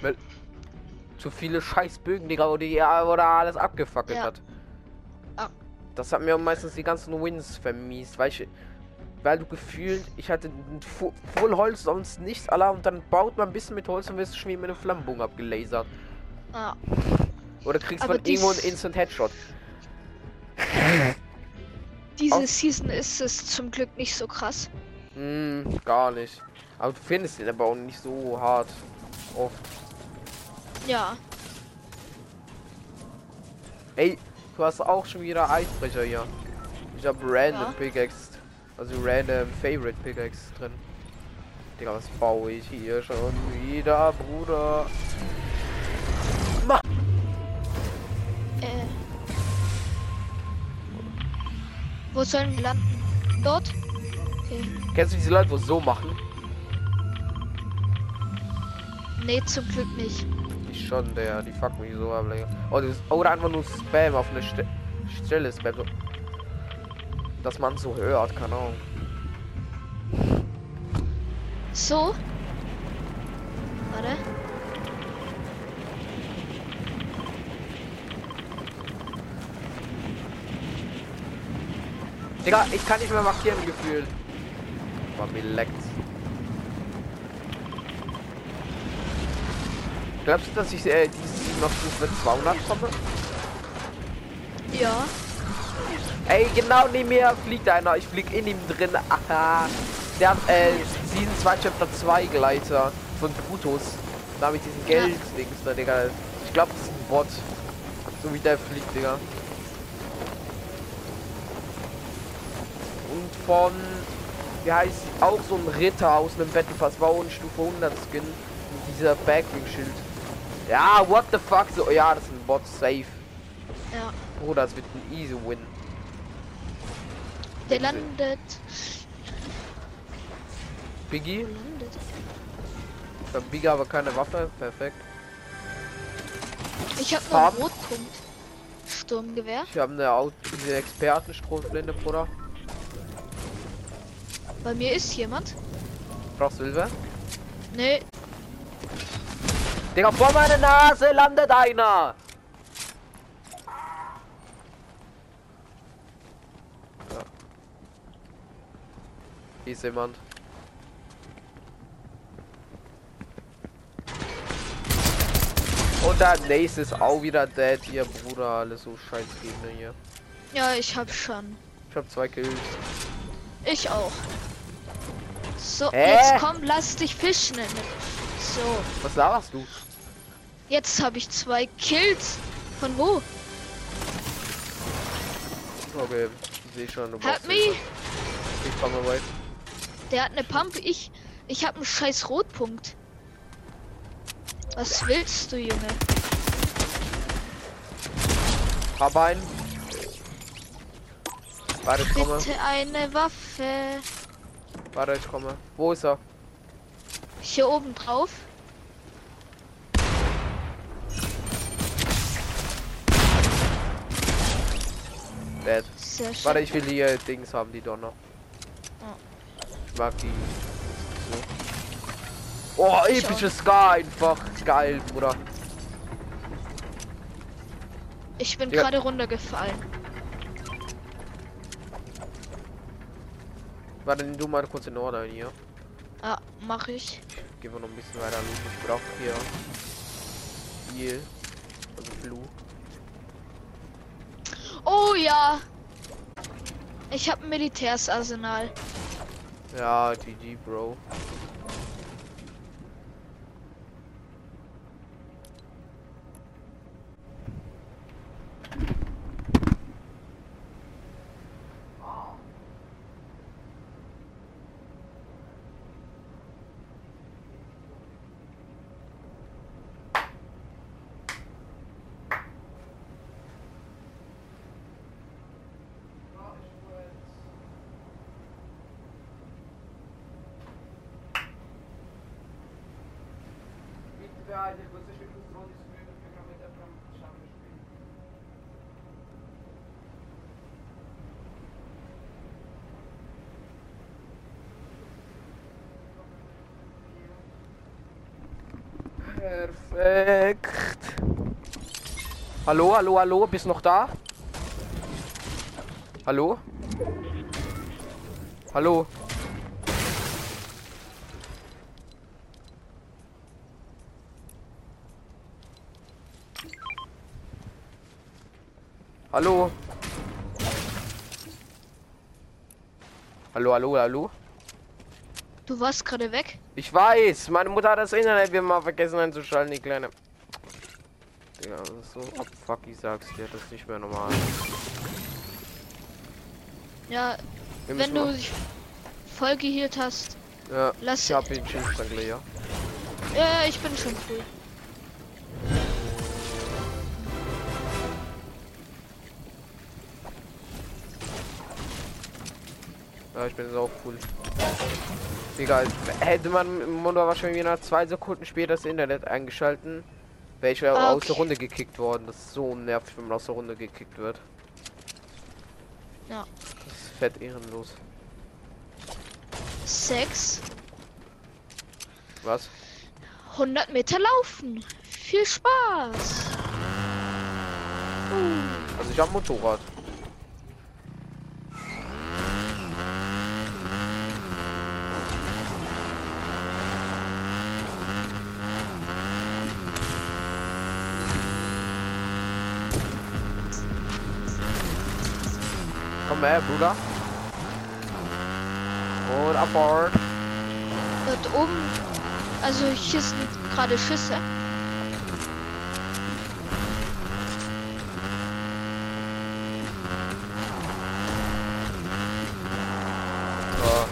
Müll. Zu viele Scheißbögen, Digga, oder, ja, oder alles abgefackelt Ja. hat. Ah. Das hat mir meistens die ganzen Wins vermiest, weil ich, weil du gefühlt, ich hatte voll Holz, sonst nichts, aller und dann baut man ein bisschen mit Holz und wirst schon wie mit einem Flammenbogen abgelasert. Ah, Oder kriegst Aber von irgendwo einen Instant Headshot. diese Auf- Season ist es zum Glück nicht so krass. Hm, gar nicht. Aber du findest ihn aber auch nicht so hart. Oft. Ja, Ey, du hast auch schon wieder Eisbrecher hier. Ich habe random Ja. Pickaxe. Also random Favorite Pickaxe drin. Digga, was baue ich hier schon wieder, Bruder? Wo sollen wir landen? Dort? Okay. Kennst du diese Leute, wo so machen? Nee, zum Glück nicht. Ich schon, der, die fucken mich so ab, Digga. Oder, oder einfach nur Spam auf eine Ste Stelle Spam. So. Dass man so hört, keine Ahnung. So. Warte. Digga, ich kann nicht mehr markieren gefühlt. War mir leckt. Glaubst du, dass ich äh, dieses noch Stufe 200 komme? Ja. Ey, genau neben mir fliegt einer. Ich flieg in ihm drin. Aha. Der hat äh, Season 2 Chapter 2 Gleiter von Brutus. Da habe ich diesen Ja. Geld-Dings da, Digga. Ich glaube, das ist ein Bot. So wie der fliegt, Digga. Und von, wie heißt auch so ein Ritter aus einem Battle Pass, war auch ein Stufe 100 Skin. Mit dieser Backwing-Schild. Ja, what the fuck? So, ja, das ist ein Bot, safe. Ja. Bruder, das wird ein easy win. Der landet. Biggie, landet? hab Biggie aber keine Waffe, perfekt. Ich hab Farben? Rotpunkt. Sturmgewehr. Ich habe eine, Au- eine Expertenstromblinde, Bruder. Bei mir ist jemand. Brauchst du Hilfe? Nee, Digga, vor meiner Nase landet einer! Ja. Hier ist jemand. Und der nächste ist auch wieder dead hier, Bruder. Alles so scheiß Gegner hier. ja, ich hab schon. Ich hab zwei Kills. Ich auch. So, Hä? jetzt komm, lass dich fischen. So, Was laberst du? jetzt habe ich zwei Kills. Von wo? Okay, ich sehe schon. Du Help me! Hilfe. Ich komme weit. Der hat eine Pump. Ich, ich habe einen scheiß Rotpunkt. Was willst du, Junge? Hab einen. Warte, komme. Bitte eine Waffe. Warte, ich komme. Wo ist er? Hier oben drauf. Dead. Warte, ich will hier Dings haben, die Donner. Ich mag die. So. Oh, episches Scar einfach. Geil, Bruder. Ich bin Ja. gerade runtergefallen. Warte, nimm du mal kurz in Order hier. Ja, mach ich. Gehen wir noch ein bisschen weiter los. Ich brauche hier. Heal. Also Blue. Oh ja. Ich habe ein Militärsarsenal. Ja, GG, Bro. Perfekt. Hallo, hallo, hallo, bist noch da? Hallo? Hallo? Hallo? Hallo, hallo, hallo? Du warst gerade weg. Ich weiß, meine Mutter hat das Internet wie mal vergessen einzuschalten, die kleine. Digga, so abfuck, ich sag's dir, das ist nicht mehr normal. Ja, Wir wenn du mal- dich voll geheilt hast. Ja, lass- ich hab den Schildstrangle, ja. Ja, ich bin schon früh. Ja, ich bin auch cool. Egal. Hätte man im Mundo wahrscheinlich nach zwei Sekunden später das Internet eingeschalten, wäre ich ja Ah, aus der okay. Runde gekickt worden. Das ist so nervig, wenn man aus der Runde gekickt wird. Ja. Das ist fett ehrenlos. Sechs. Was? 100 Meter laufen. Viel Spaß. Also ich habe Motorrad. Her, Bruder. Und abfahrt. Dort oben. Also hier sind gerade Schüsse. So.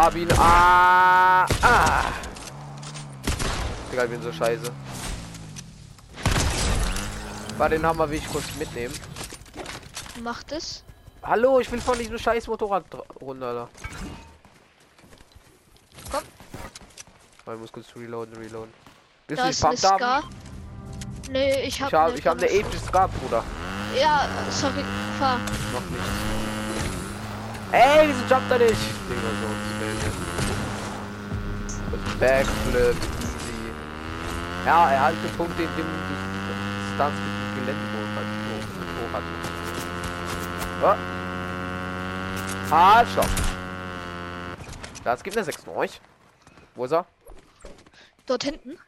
Hab ihn. Ah! Ah! Digga, ich bin so scheiße. Warte, den Hammer will ich kurz mitnehmen. Macht es. Hallo, ich will von diesem scheiß Motorrad runter, Alter. Komm. Oh, ich muss kurz reloaden, reloaden. Bist Da du ist eine? Ska. Nee, ich hab. Ich habe ne ich hab eine epische Ska, Bruder. Ja, sorry, fahr. Noch nicht. Ey, wieso jumpt er nicht? Backflip, easy. Ja, er hat den Punkt, den dem die Stunts mit dem Geländemotor hat. Oh. Halt, stopp. Ja, es gibt eine 6 euch. Wo ist er? Dort hinten.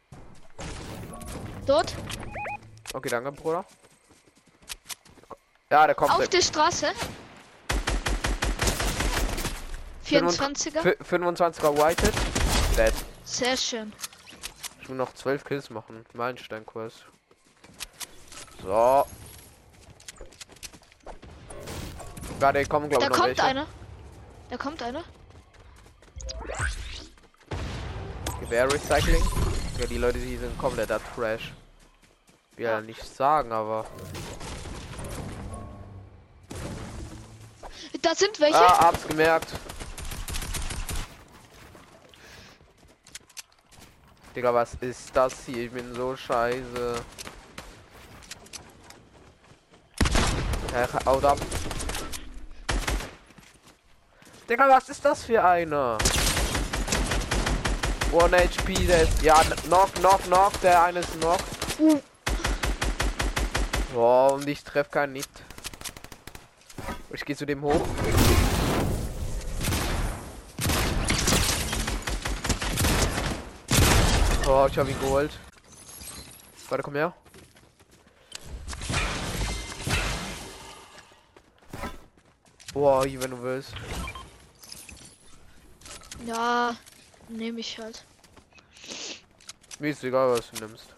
Dort. Okay, danke, Bruder. Ja, der kommt. Auf der Straße. 24er. Fü- 25er Whited. Dead. Sehr schön. Ich will noch 12 Kills machen. Meilenstein-Quest. So. Gerade kommen, glaube Da ich, noch kommt welche. einer. Da kommt einer. Gewehr-Recycling. Ja, die Leute, die sind kompletter Trash. Will ja nicht sagen, aber. Da sind welche. Ah, hab's gemerkt. Digga, was ist das hier? Ich bin so scheiße. Ja, haut ab. Digga, was ist das für einer? One HP, der ist. Ja, knock, knock, knock. Der eine ist knock. Uh. Boah, und ich treffe keinen nicht. Ich gehe zu dem hoch. Oh, ich habe ihn geholt. Warte, komm her. Boah, hier, wenn du willst. Ja, nehme ich halt. Mir ist egal, was du nimmst.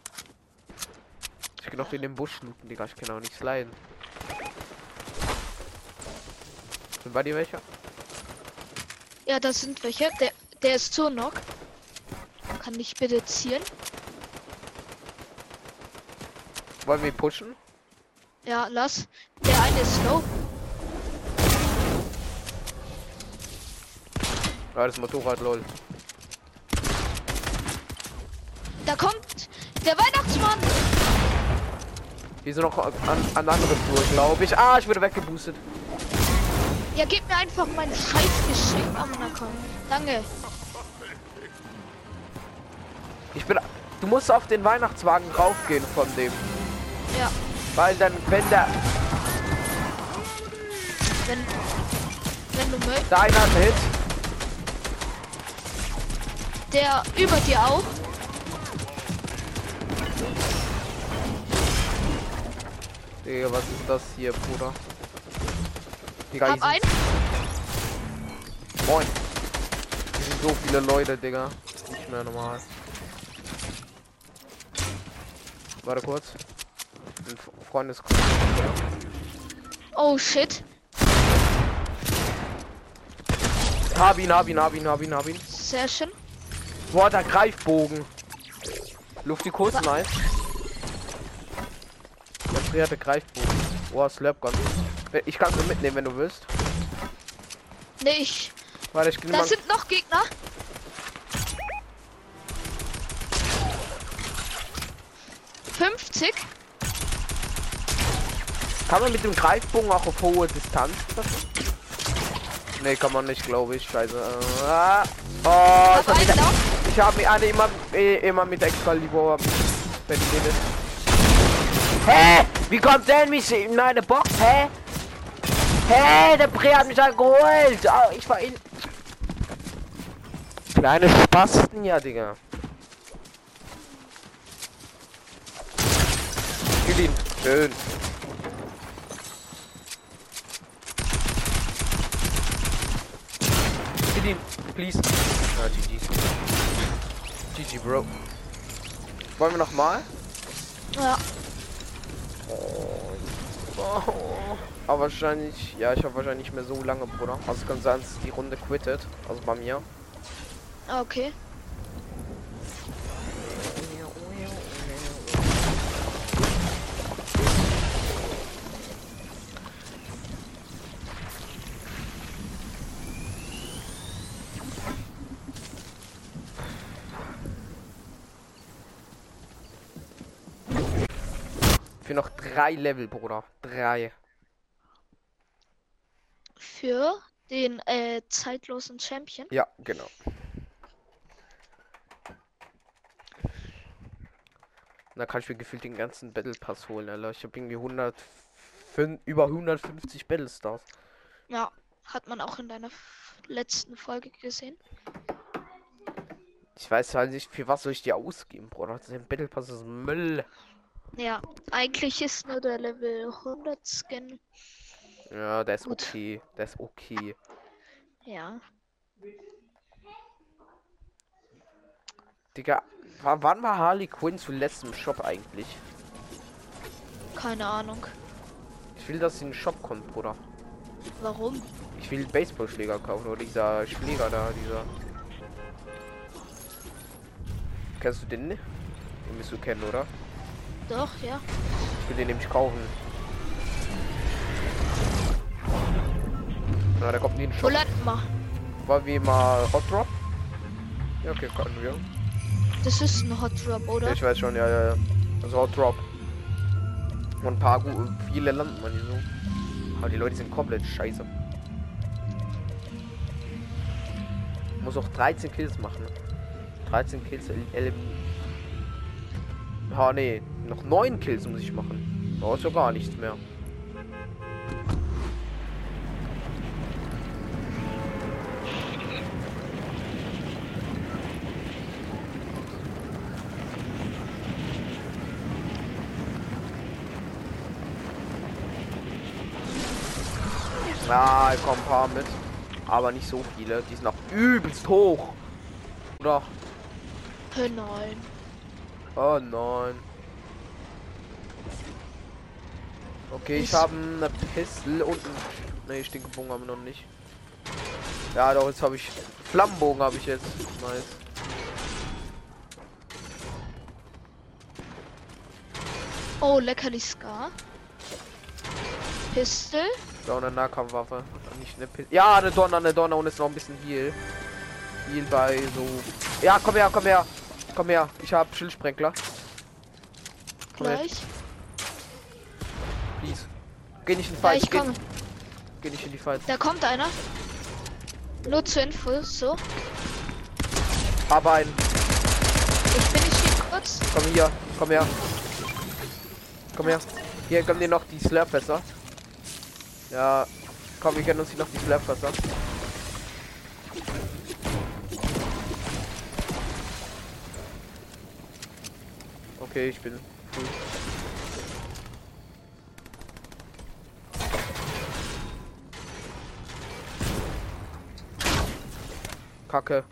Ich kann noch in den Busch looten, Digga. Ich kann auch nichts leiden. Sind bei dir welche? Ja, da sind welche. Der, der ist so noch. Kann ich bitte ziehen? Wollen wir pushen? Ja, lass. Der eine ist low. Ja, das Motorrad, lol. Da kommt der Weihnachtsmann. Die sind noch an, an andere Tour, glaube ich. Ah, ich wurde weggeboostet. Ja, gib mir einfach mein Scheißgeschenk. Ah, na komm. Danke. Ich bin. Du musst auf den Weihnachtswagen raufgehen von dem. Ja, Weil dann, wenn der. wenn, wenn du möchtest. Einen Hit. Der über dir auch. Digga, was ist das hier, Bruder? Digga, Hab einen. moin. Hier sind so viele Leute, Digga. Nicht mehr normal. Warte kurz. Ein F- Freundes. Oh shit. Hab ihn, hab ihn, hab ihn, hab ihn, hab ihn. Sehr schön. Boah, der Greifbogen. Lufti kurz, nice. Der frierte Greifbogen. Boah, Slapgun. Ich kann es mitnehmen, wenn du willst. Nee, ich. Warte, ich Da sind noch Gegner. Fünfzig. Kann man mit dem Greifbogen auch auf hohe Distanz treffen? Nee, kann man nicht, glaube ich. Scheiße. Ah. Oh, ich hab. Ich hab mich alle immer, eh, immer mit Excalibur beendet. Hä? Wie kommt der in mich in meine Box? Hä? Hä? Der Bre hat mich halt geholt. Ah, ich war in. Kleine Spasten, ja, Digga. Kill ihn. Schön. Kill ihn, please. Ah, GG. GG, Bro. Wollen wir noch mal? Ja. Oh. Aber wahrscheinlich, ja, ich habe wahrscheinlich nicht mehr so lange, Bruder. Also es kann sein, dass die Runde quittet. Also bei mir. Okay. Für noch drei Level, Bruder. Drei. Für den äh, zeitlosen Champion. Ja, genau. Da kann ich mir gefühlt den ganzen Battle Pass holen, Alter. Ich habe irgendwie 100, fün- über 150 Battle Stars. Ja. Hat man auch in deiner letzten Folge gesehen. Ich weiß halt nicht, für was soll ich die ausgeben, Bruder. Der Battle Pass ist Müll. Ja. Eigentlich ist nur der Level 100 Skin. Ja, der ist Gut. okay. Der ist okay. Ja. Digga, wa- wann war Harley Quinn zuletzt im Shop eigentlich? Keine Ahnung. Ich will, dass sie in den Shop kommt, Bruder. Warum? Ich will Baseballschläger kaufen oder dieser Schläger da, dieser. Kennst du den? nicht? Den müsst du kennen, oder? Doch, ja. Ich will den nämlich kaufen. Na, der kommt nie in den Wo Shop. wir? Wollen wir mal Hot Drop? Ja, okay, können wir. Das ist ein Hot Drop, Ja, oder? ich weiß schon, ja, ja, ja. Also Hot Drop. Und ein paar gu- viele landen man hier so. Aber die Leute sind komplett scheiße. Muss auch 13 Kills machen. 13 Kills el- Ha, nee. Noch 9 Kills muss ich machen. Da ist ja gar nichts mehr. Ja, kommen ein paar mit. Aber nicht so viele. Die sind auch übelst hoch. Oder? Nein. Oh nein. Okay, ich Ist- habe eine Pistole und ein... Ne, Stinkebogen haben wir noch nicht. Ja, doch, jetzt habe ich... Flammenbogen habe ich jetzt. Nice. Oh, leckerli Scar. Pistol. Ja, und eine Nahkampfwaffe. Nicht eine Pistole. Ja, eine Donner, eine Donner und ist noch ein bisschen Heal. Heal bei so... Ja, komm her, komm her. Komm her. Ich habe Schildsprenkler. Komm her, Gleich. please. Geh nicht in den Ja, Fight. ich geh, komme. geh nicht in die Fight. Da kommt einer. Nur zur Info, so. Aber ein... Ich bin nicht hier kurz. Komm hier, komm her. Komm her. Hier kommen dir noch die Slurpfässer. Ja, komm, wir kennen uns hier noch die Slurpfässer. Okay, ich bin cool. Kacke.